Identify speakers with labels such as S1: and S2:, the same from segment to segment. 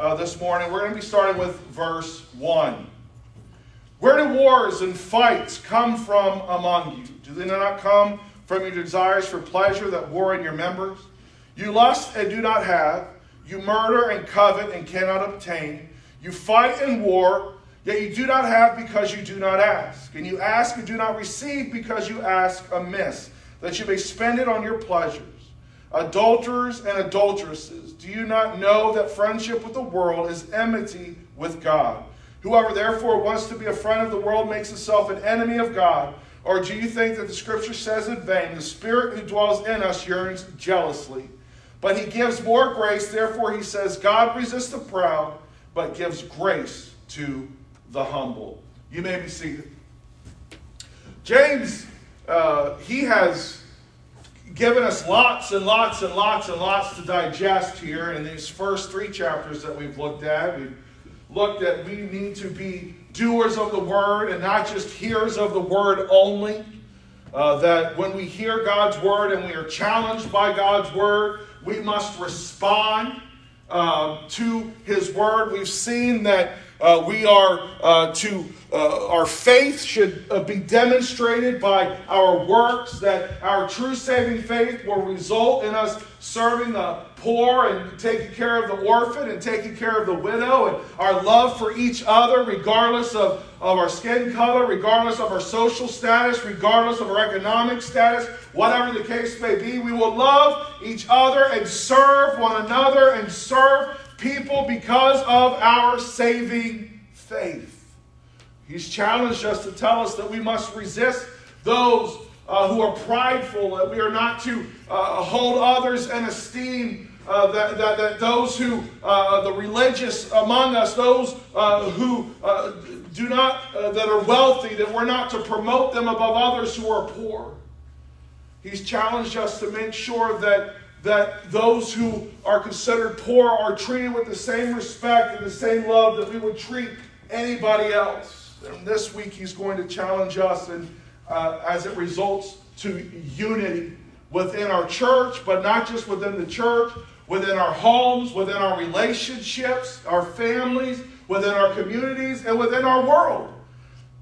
S1: uh, this morning. We're going to be starting with verse 1. Where do wars and fights come from among you? Do they not come from your desires for pleasure that war in your members? You lust and do not have. You murder and covet and cannot obtain. You fight and war, yet you do not have because you do not ask. And you ask and do not receive because you ask amiss, that you may spend it on your pleasures. Adulterers and adulteresses, do you not know that friendship with the world is enmity with God? Whoever therefore wants to be a friend of the world makes himself an enemy of God. Or do you think that the scripture says in vain, the spirit who dwells in us yearns jealously? But he gives more grace, therefore he says, God resists the proud, but gives grace to the humble. You may be seated. James, uh, he has given us lots and lots and lots and lots to digest here in these first three chapters that we've looked at. We've looked at we need to be doers of the word and not just hearers of the word only. Uh, that when we hear God's word and we are challenged by God's word, we must respond uh, to his word. We've seen that uh, we are uh, to, uh, our faith should uh, be demonstrated by our works, that our true saving faith will result in us serving the poor and taking care of the orphan and taking care of the widow and our love for each other, regardless of, of our skin color, regardless of our social status, regardless of our economic status, whatever the case may be. We will love each other and serve one another and serve people because of our saving faith. He's challenged us to tell us that we must resist those uh, who are prideful, that we are not to uh, hold others in esteem. Uh, that, that, that, those who, uh, the religious among us, those uh, who uh, do not, that are wealthy, that we're not to promote them above others who are poor. He's challenged us to make sure that that those who are considered poor are treated with the same respect and the same love that we would treat anybody else. And this week he's going to challenge us and uh, as it results to unity within our church, but not just within the church, within our homes, within our relationships, our families, within our communities, and within our world.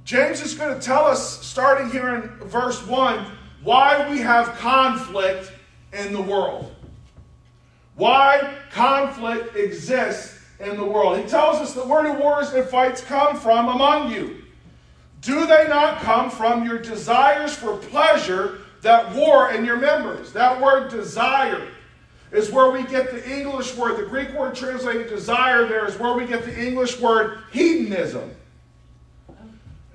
S1: James is going to tell us, starting here in verse 1, why we have conflict in the world. Why conflict exists in the world. He tells us that where do wars and fights come from among you? Do they not come from your desires for pleasure that war in your members? That word desire is where we get the English word, the Greek word translated desire there is where we get the English word hedonism.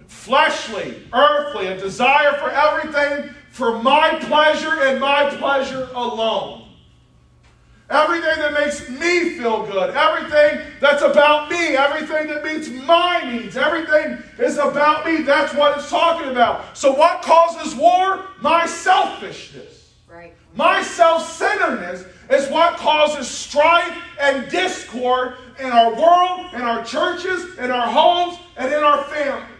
S1: Fleshly, earthly, a desire for everything for my pleasure and my pleasure alone. Everything that makes me feel good, everything that's about me, everything that meets my needs, everything is about me. That's what it's talking about. So, what causes war? My selfishness.
S2: Right.
S1: My self centeredness is what causes strife and discord in our world, in our churches, in our homes, and in our families.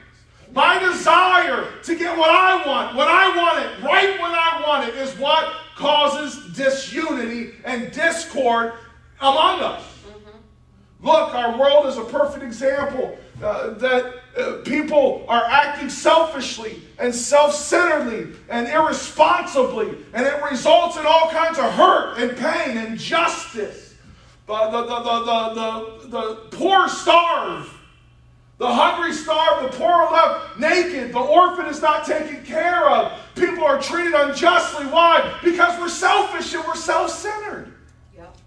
S1: My desire to get what I want, when I want it, right when I want it, is what causes disunity and discord among us. Mm-hmm. Look, our world is a perfect example uh, that uh, people are acting selfishly and self centeredly and irresponsibly, and it results in all kinds of hurt and pain and justice. The, the, the, the, the, the poor starve the hungry starve, the poor are left naked, the orphan is not taken care of. People are treated unjustly. Why? Because we're selfish and we're self centered. Yep.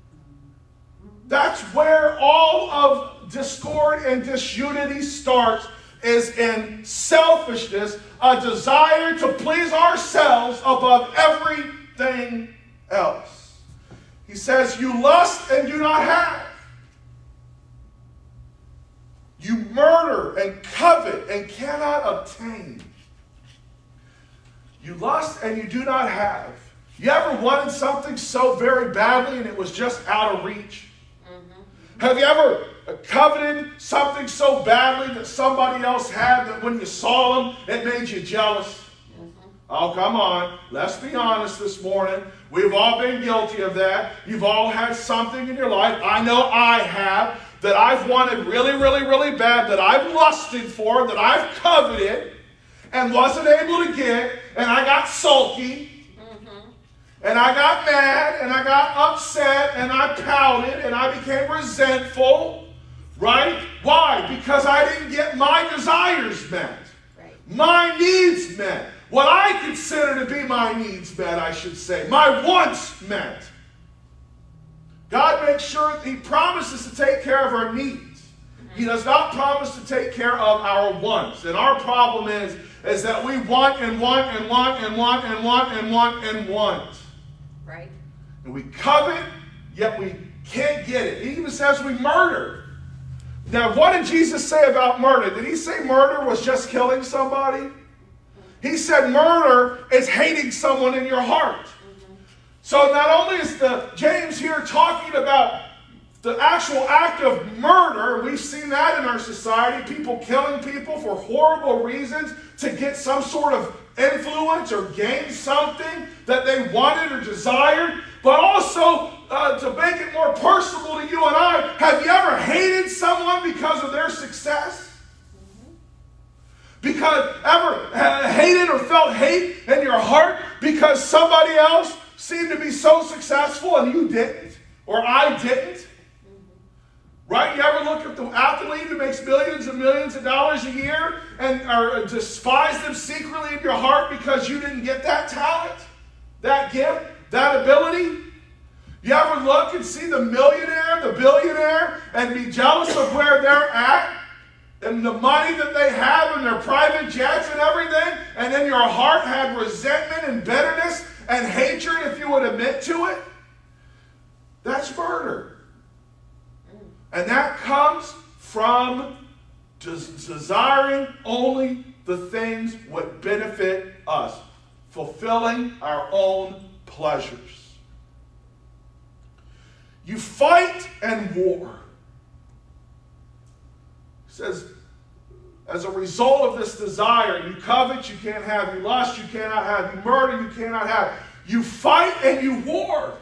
S1: That's where all of discord and disunity starts is in selfishness, a desire to please ourselves above everything else. He says, You lust and do not have. You murder and covet and cannot obtain. You lust and you do not have. You ever wanted something so very badly and it was just out of reach? Mm-hmm. Have you ever coveted something so badly that somebody else had that when you saw them, it made you jealous? Mm-hmm. Oh, come on. Let's be honest this morning. We've all been guilty of that. You've all had something in your life. I know I have that I've wanted really, really, really bad, that I've lusted for, that I've coveted and wasn't able to get, and I got sulky, mm-hmm. and I got mad, and I got upset, and I pouted, and I became resentful, right? Why? Because I didn't get my desires met, right. my needs met. What I consider to be my needs met, I should say, my wants met. God makes sure He promises to take care of our needs. He does not promise to take care of our wants. And our problem is, is that we want and want and want and want and want and want and want.
S2: Right.
S1: And we covet, yet we can't get it. He even says we murder. Now, what did Jesus say about murder? Did he say murder was just killing somebody? He said murder is hating someone in your heart. So not only is the James here talking about the actual act of murder, we've seen that in our society, people killing people for horrible reasons to get some sort of influence or gain something that they wanted or desired, but also uh, to make it more personal to you and I, have you ever hated someone because of their success? Because ever hated or felt hate in your heart because somebody else seemed to be so successful and you didn't, or I didn't? Right? You ever look at the athlete who makes millions and millions of dollars a year and or uh, despise them secretly in your heart because you didn't get that talent, that gift, that ability? You ever look and see the millionaire, the billionaire, and be jealous of where they're at and the money that they have and their private jets and everything, and in your heart had resentment and bitterness and hatred if you would admit to it? That's murder. And that comes from desiring only the things what benefit us, fulfilling our own pleasures. You fight and war. He says, as a result of this desire, you covet, you can't have, you lust, you cannot have, you murder, you cannot have. You fight and you war.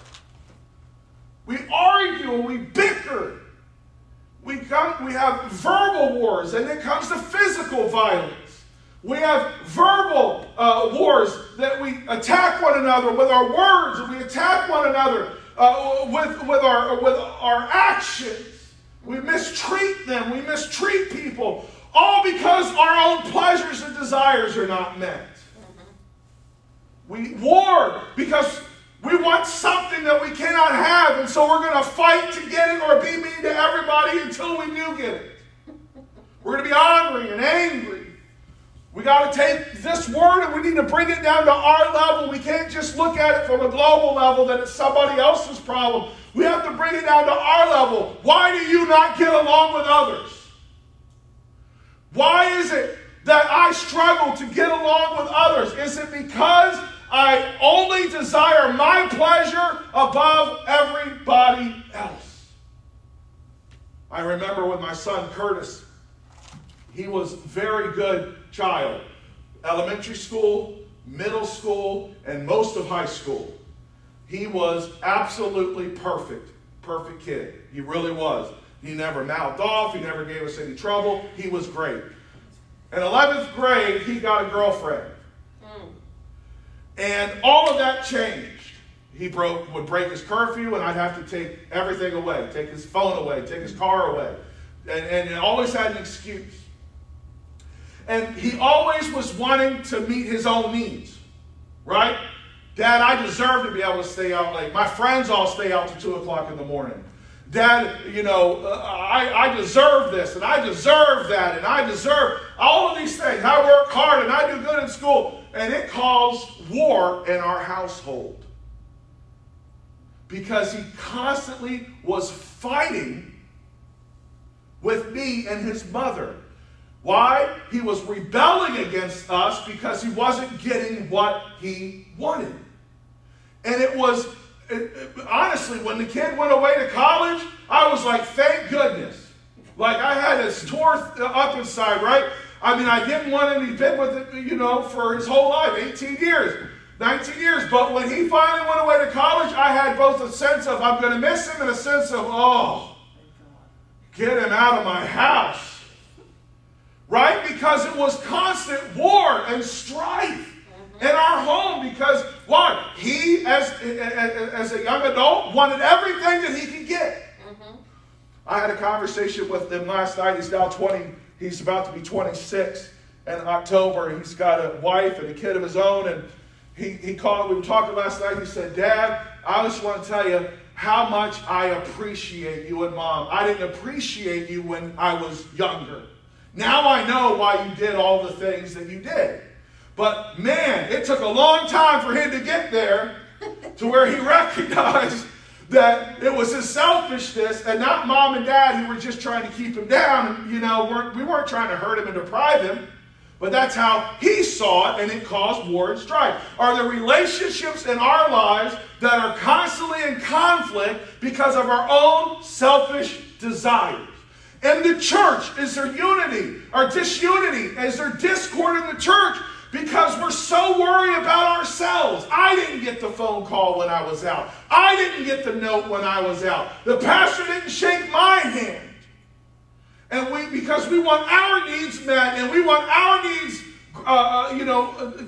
S1: We argue we bicker. We, come, we have verbal wars, and it comes to physical violence. We have verbal uh, wars that we attack one another with our words, and we attack one another uh, with, with, our, with our actions. We mistreat them, we mistreat people, all because our own pleasures and desires are not met. We war because we want something that we cannot have, and so we're going to fight to get it or be mean to everybody until we do get it. We're going to be angry and angry. We got to take this word and we need to bring it down to our level. We can't just look at it from a global level that it's somebody else's problem. We have to bring it down to our level. Why do you not get along with others? Why is it that I struggle to get along with others? Is it because I only desire my pleasure above everybody else. I remember with my son Curtis, he was very good child. Elementary school, middle school, and most of high school. He was absolutely perfect. Perfect kid. He really was. He never mouthed off. He never gave us any trouble. He was great. In 11th grade, he got a girlfriend. And all of that changed. He broke, would break his curfew, and I'd have to take everything away, take his phone away, take his car away. And, and always had an excuse. And he always was wanting to meet his own needs, right? Dad, I deserve to be able to stay out late. My friends all stay out to 2 o'clock in the morning. Dad, you know, uh, I, I deserve this and I deserve that and I deserve all of these things. I work hard and I do good in school and it caused war in our household because he constantly was fighting with me and his mother. Why? He was rebelling against us because he wasn't getting what he wanted. And it was, honestly, when the kid went away to college, I was like, thank goodness. Like I had this tore up inside, right? I mean, I didn't want him to be with it, you know, for his whole life, 18 years. 19 years. But when he finally went away to college, I had both a sense of I'm going to miss him and a sense of, oh, get him out of my house. Right? Because it was constant war and strife in our home because what? He, as, as a young adult, wanted everything that he could get. Mm-hmm. I had a conversation with him last night. He's now 20, he's about to be 26 in October. He's got a wife and a kid of his own. And he, he called, we were talking last night. He said, Dad, I just want to tell you how much I appreciate you and mom. I didn't appreciate you when I was younger. Now I know why you did all the things that you did. But man, it took a long time for him to get there to where he recognized that it was his selfishness and not mom and dad who were just trying to keep him down. You know, weren't, we weren't trying to hurt him and deprive him. But that's how he saw it, and it caused war and strife. Are there relationships in our lives that are constantly in conflict because of our own selfish desires? In the church, is there unity or disunity? Is there discord in the church because we're so worried about ourselves? I didn't get the phone call when I was out. I didn't get the note when I was out. The pastor didn't shake my hand. And we, because we want our needs met and we want our needs, uh, uh you know, uh,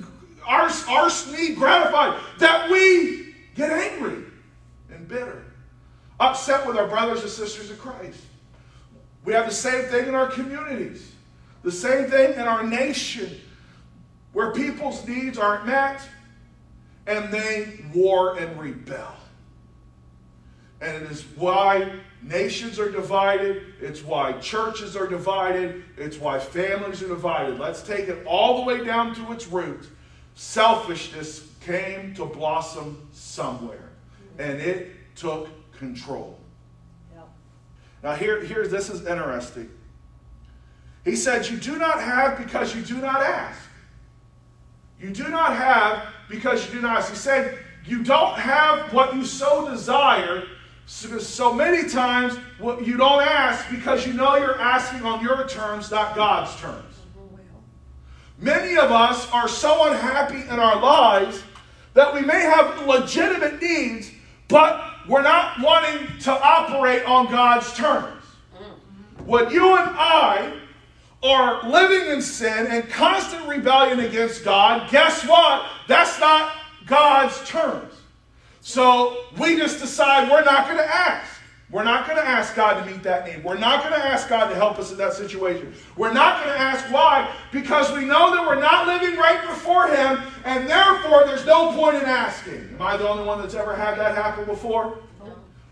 S1: our, our need gratified, that we get angry and bitter, upset with our brothers and sisters in Christ. We have the same thing in our communities, the same thing in our nation, where people's needs aren't met and they war and rebel. And it is why nations are divided, it's why churches are divided, it's why families are divided. Let's take it all the way down to its root. Selfishness came to blossom somewhere, and it took control. Now, here, here, this is interesting. He said, You do not have because you do not ask. Not have because you do not ask. He said, You don't have what you so desire. So, so many times, what you don't ask because you know you're asking on your terms, not God's terms. Many of us are so unhappy in our lives that we may have legitimate needs, but we're not wanting to operate on God's terms. What you and I are living in sin and constant rebellion against God, guess what? That's not God's terms. So we just decide we're not going to ask. We're not going to ask God to meet that need. We're not going to ask God to help us in that situation. We're not going to ask why because we know that we're not living right before Him, and therefore there's no point in asking. Am I the only one that's ever had that happen before?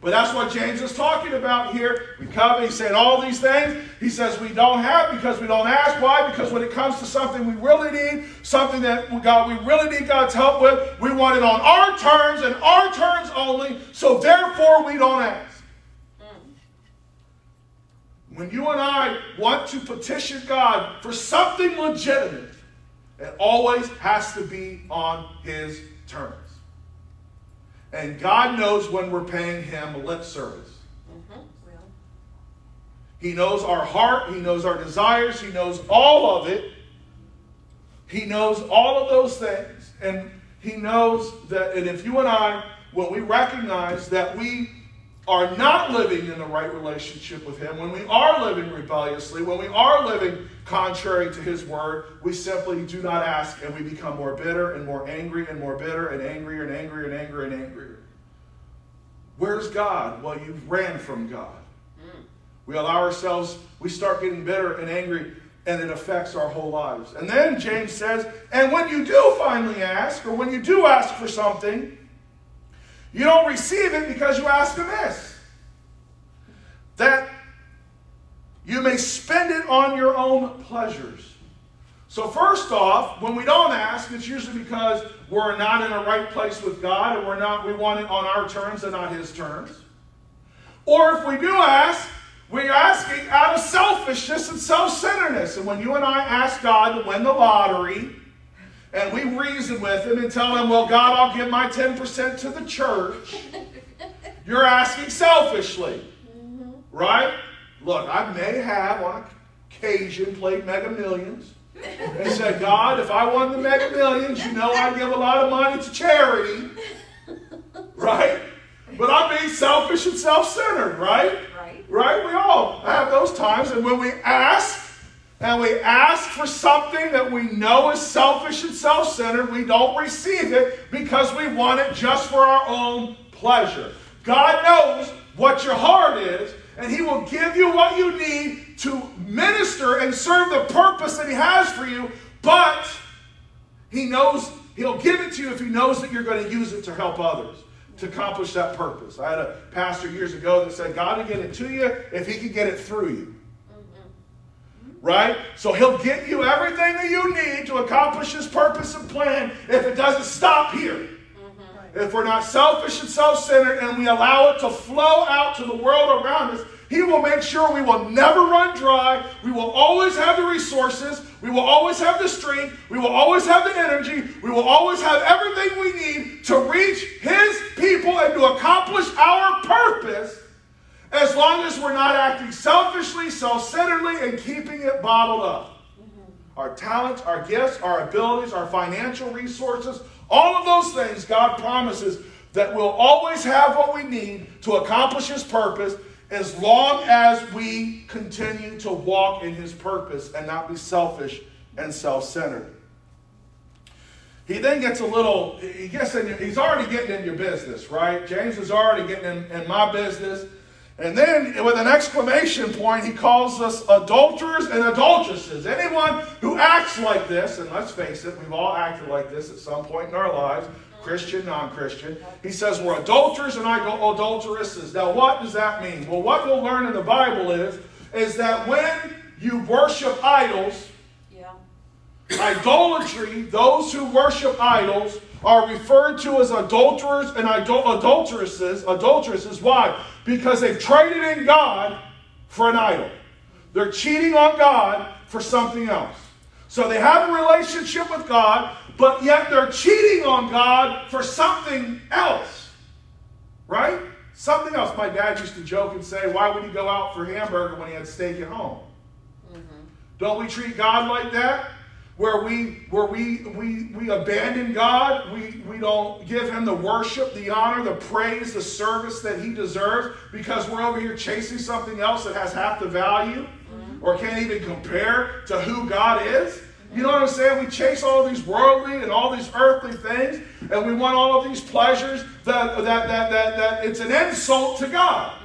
S1: But that's what James is talking about here. We come, he's saying all these things. He says we don't have because we don't ask. Why? Because when it comes to something we really need, something that God, we really need God's help with, we want it on our terms and our terms only. So therefore we don't ask. When you and I want to petition God for something legitimate, it always has to be on His terms. And God knows when we're paying Him lip service. Mm-hmm. He knows our heart, He knows our desires, He knows all of it. He knows all of those things. And He knows that, and if you and I, when we recognize that we are not living in the right relationship with Him, when we are living rebelliously, when we are living contrary to His word, we simply do not ask and we become more bitter and more angry and more bitter and angrier and angrier and angrier and angrier. Where's God? Well, you ran from God. Mm. We allow ourselves, we start getting bitter and angry, and it affects our whole lives. And then James says, and when you do finally ask, or when you do ask for something, you don't receive it because you ask amiss. That you may spend it on your own pleasures. So, first off, when we don't ask, it's usually because we're not in a right place with God and we're not, we want it on our terms and not His terms. Or if we do ask, We're asking out of selfishness and self centeredness. And when you and I ask God to win the lottery, and we reason with Him and tell Him, well, God, I'll give my 10% to the church, you're asking selfishly. Mm-hmm. Right? Look, I may have on occasion played mega millions and said, God, if I won the mega millions, you know I'd give a lot of money to charity. Right? But I'm being selfish and self centered, right?
S2: Right.
S1: Right? We all have those times. And when we ask, and we ask for something that we know is selfish and self centered, we don't receive it because we want it just for our own pleasure. God knows what your heart is, and He will give you what you need to minister and serve the purpose that He has for you, but He knows He'll give it to you if He knows that you're going to use it to help others to accomplish that purpose. I had a pastor years ago that said, God will get it to you if He can get it through you. Right? So He'll get you everything that you need to accomplish His purpose and plan if it doesn't stop here. Mm-hmm. If we're not selfish and self centered and we allow it to flow out to the world around us, he will make sure we will never run dry. We will always have the resources. We will always have the strength. We will always have the energy. We will always have everything we need to reach His people and to accomplish our purpose as long as we're not acting selfishly, self centeredly, and keeping it bottled up. Mm-hmm. Our talents, our gifts, our abilities, our financial resources, all of those things God promises that we'll always have what we need to accomplish His purpose as long as we continue to walk in his purpose and not be selfish and self-centered. He then gets a little, he gets in, he's already getting in your business, right? James is already getting in, in my business. And then with an exclamation point, he calls us adulterers and adulteresses. Anyone who acts like this, and let's face it, we've all acted like this at some point in our lives, Christian, non Christian. He says we're adulterers and adulteresses. Now, what does that mean? Well, what we'll learn in the Bible is, is that when you worship idols, yeah. idolatry, those who worship idols, are referred to as adulterers and adulteresses. Adulteresses, why? Because they've traded in God for an idol. They're cheating on God for something else. So they have a relationship with God, but yet they're cheating on God for something else. Right? Something else. My dad used to joke and say, Why would he go out for hamburger when he had steak at home? Mm-hmm. Don't we treat God like that? Where we where we we we abandon God, we, we don't give him the worship, the honor, the praise, the service that he deserves because we're over here chasing something else that has half the value or can't even compare to who God is. You know what I'm saying? We chase all these worldly and all these earthly things, and we want all of these pleasures that, that, that, that, that it's an insult to God.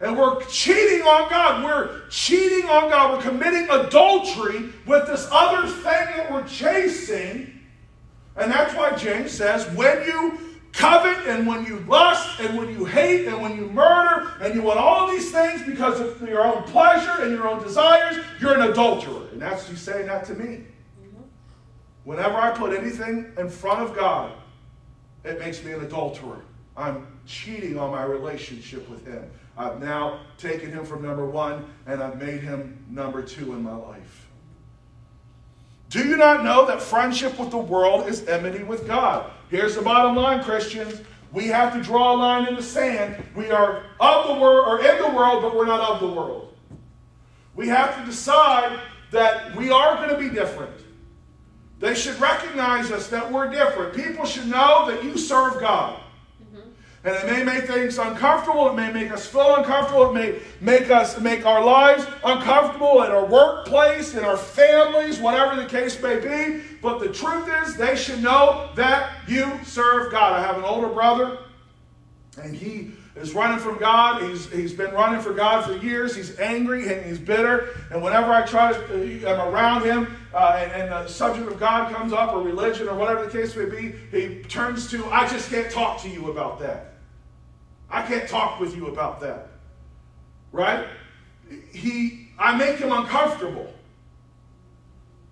S1: And we're cheating on God. We're cheating on God. We're committing adultery with this other thing that we're chasing. And that's why James says when you covet and when you lust and when you hate and when you murder and you want all these things because of your own pleasure and your own desires, you're an adulterer. And that's you saying that to me. Whenever I put anything in front of God, it makes me an adulterer. I'm cheating on my relationship with Him. I've now taken Him from number one and I've made Him number two in my life. Do you not know that friendship with the world is enmity with God? Here's the bottom line, Christians. We have to draw a line in the sand. We are of the world or in the world, but we're not of the world. We have to decide that we are going to be different. They should recognize us that we're different. People should know that you serve God. And it may make things uncomfortable. It may make us feel uncomfortable. It may make us make our lives uncomfortable in our workplace, in our families, whatever the case may be. But the truth is, they should know that you serve God. I have an older brother, and he is running from God. He's, he's been running for God for years. He's angry and he's bitter. And whenever I try to, I'm around him uh, and, and, the subject of God comes up or religion or whatever the case may be, he turns to, I just can't talk to you about that. I can't talk with you about that. Right? He, I make him uncomfortable.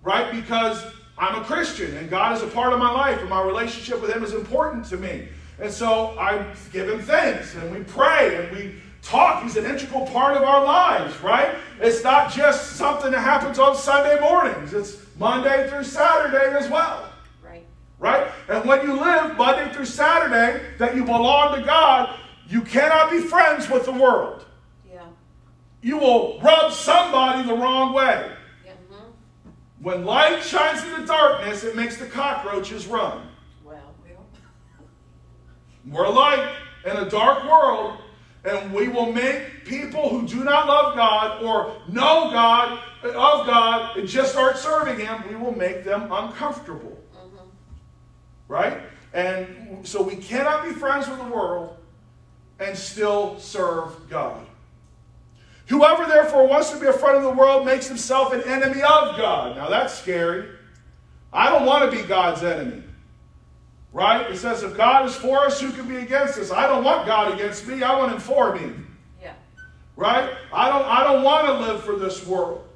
S1: Right? Because I'm a Christian and God is a part of my life and my relationship with him is important to me. And so I give him thanks and we pray and we talk. He's an integral part of our lives, right? It's not just something that happens on Sunday mornings, it's Monday through Saturday as well.
S2: Right.
S1: Right? And when you live Monday through Saturday that you belong to God, you cannot be friends with the world.
S2: Yeah.
S1: You will rub somebody the wrong way.
S2: Yeah. mhm.
S1: When light shines in the darkness, it makes the cockroaches run.
S2: Well.
S1: We're light in a dark world, and we will make people who do not love God or know God of God and just start serving Him, we will make them uncomfortable. Mm-hmm. Right? And so we cannot be friends with the world and still serve God. Whoever therefore wants to be a friend of the world makes himself an enemy of God. Now that's scary. I don't want to be God's enemy. Right? It says, if God is for us, who can be against us? I don't want God against me. I want him for me.
S2: Yeah.
S1: Right? I don't, I don't want to live for this world.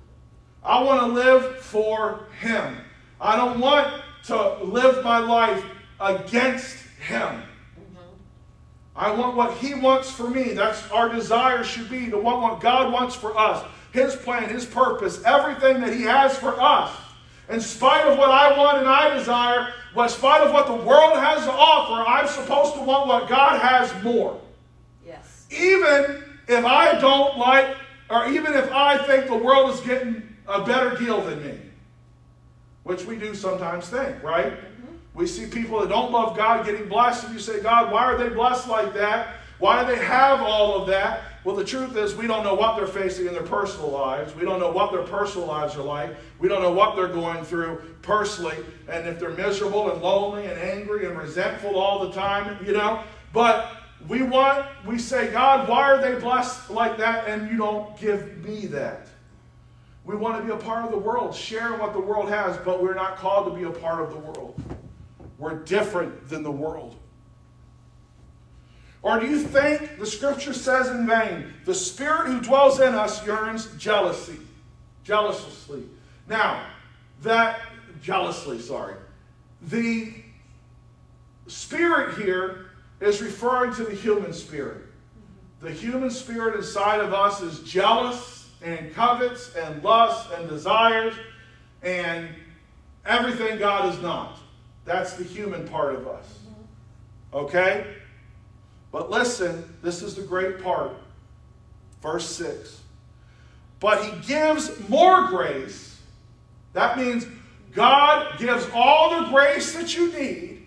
S1: I want to live for him. I don't want to live my life against him. I want what he wants for me. That's our desire should be to want what God wants for us. His plan, his purpose, everything that he has for us. In spite of what I want and I desire, in spite of what the world has to offer, I'm supposed to want what God has more.
S2: Yes.
S1: Even if I don't like, or even if I think the world is getting a better deal than me, which we do sometimes think, right? We see people that don't love God getting blessed, and you say, God, why are they blessed like that? Why do they have all of that? Well, the truth is, we don't know what they're facing in their personal lives. We don't know what their personal lives are like. We don't know what they're going through personally. And if they're miserable and lonely and angry and resentful all the time, you know. But we want, we say, God, why are they blessed like that? And you don't give me that. We want to be a part of the world, sharing what the world has, but we're not called to be a part of the world. We're different than the world. Or do you think the scripture says in vain, the spirit who dwells in us yearns jealousy, jealously? Now, that, jealously, sorry. The spirit here is referring to the human spirit. The human spirit inside of us is jealous and covets and lusts and desires and everything God is not. That's the human part of us. Okay? But listen, this is the great part. Verse 6. But he gives more grace. That means God gives all the grace that you need.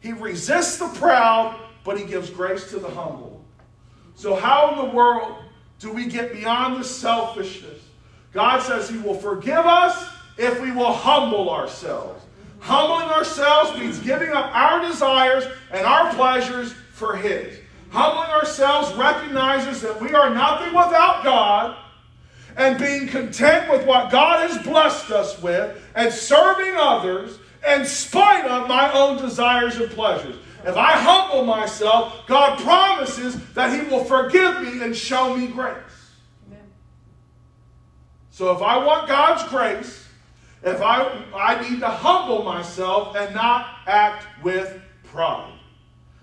S1: He resists the proud, but he gives grace to the humble. So, how in the world do we get beyond the selfishness? God says he will forgive us if we will humble ourselves. Humbling ourselves means giving up our desires and our pleasures for His. Humbling ourselves recognizes that we are nothing without God and being content with what God has blessed us with and serving others in spite of my own desires and pleasures. If I humble myself, God promises that He will forgive me and show me grace.
S2: Amen.
S1: So if I want God's grace, if I, I need to humble myself and not act with pride.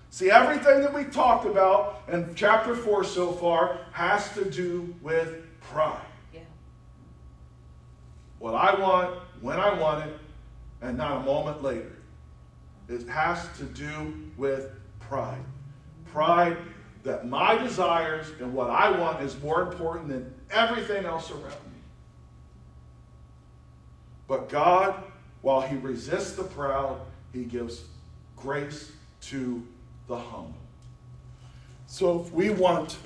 S1: See, everything that we talked about in chapter 4 so far has to do with pride.
S2: Yeah.
S1: What I want, when I want it, and not a moment later. It has to do with pride. Pride that my desires and what I want is more important than everything else around me. But God, while He resists the proud, He gives grace to the humble. So if we want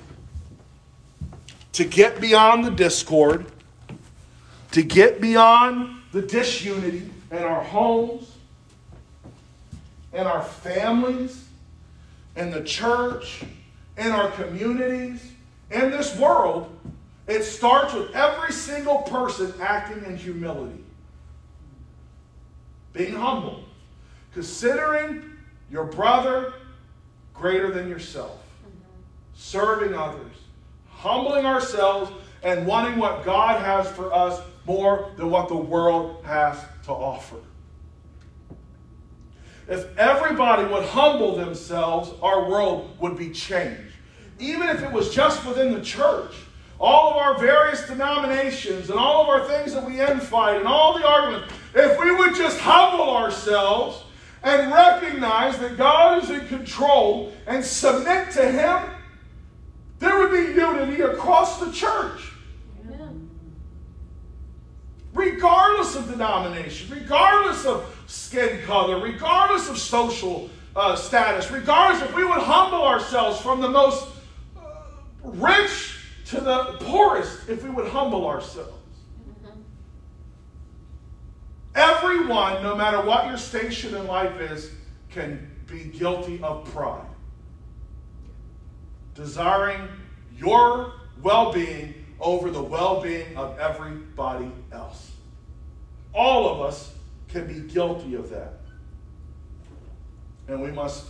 S1: to get beyond the discord, to get beyond the disunity in our homes, in our families, in the church, in our communities, in this world, it starts with every single person acting in humility being humble, considering your brother greater than yourself, serving others, humbling ourselves, and wanting what God has for us more than what the world has to offer. If everybody would humble themselves, our world would be changed. even if it was just within the church, all of our various denominations and all of our things that we infight and all the arguments, if we would just humble ourselves and recognize that God is in control and submit to Him, there would be unity across the church. Regardless of denomination, regardless of skin color, regardless of social uh, status, regardless if we would humble ourselves from the most uh, rich to the poorest, if we would humble ourselves. Everyone, no matter what your station in life is, can be guilty of pride. Desiring your well being over the well being of everybody else. All of us can be guilty of that. And we must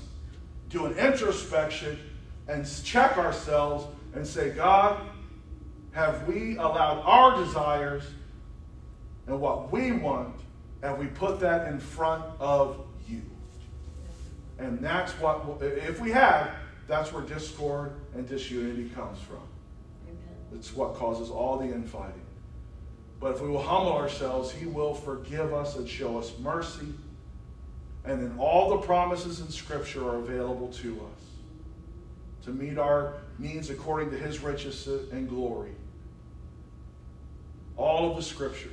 S1: do an introspection and check ourselves and say, God, have we allowed our desires and what we want and we put that in front of you. And that's what, if we have, that's where discord and disunity comes from.
S2: Amen.
S1: It's what causes all the infighting. But if we will humble ourselves, He will forgive us and show us mercy. And then all the promises in Scripture are available to us to meet our needs according to His riches and glory. All of the Scripture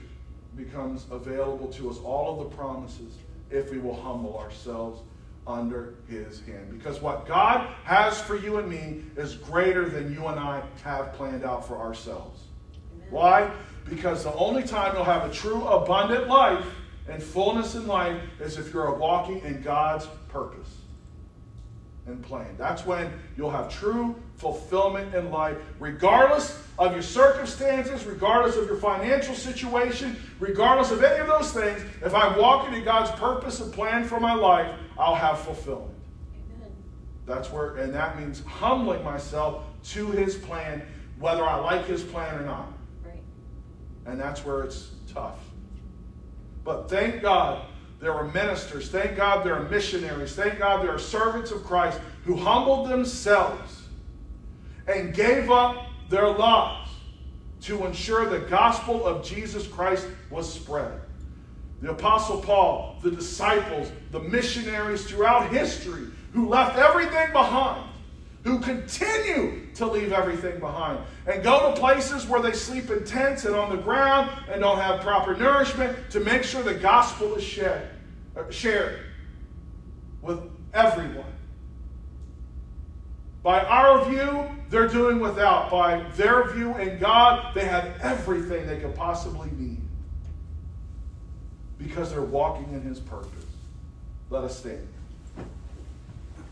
S1: becomes available to us, all of the promises, if we will humble ourselves under his hand. Because what God has for you and me is greater than you and I have planned out for ourselves.
S2: Amen.
S1: Why? Because the only time you'll have a true abundant life and fullness in life is if you're walking in God's purpose and plan. That's when you'll have true fulfillment in life, regardless of your circumstances, regardless of your financial situation, regardless of any of those things. If I walk into God's purpose and plan for my life, I'll have fulfillment.
S2: Amen.
S1: That's where, and that means humbling myself to His plan, whether I like His plan or not.
S2: Right.
S1: And that's where it's tough. But thank God there are ministers. Thank God there are missionaries. Thank God there are servants of Christ who humbled themselves and gave up their lives to ensure the gospel of Jesus Christ was spread. The Apostle Paul, the disciples, the missionaries throughout history who left everything behind, who continue to leave everything behind and go to places where they sleep in tents and on the ground and don't have proper nourishment to make sure the gospel is shared, uh, shared with everyone. By our view, they're doing without. By their view in God, they have everything they could possibly need because they're walking in His purpose. Let us stand.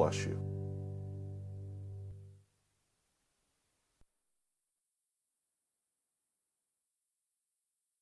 S1: bless you.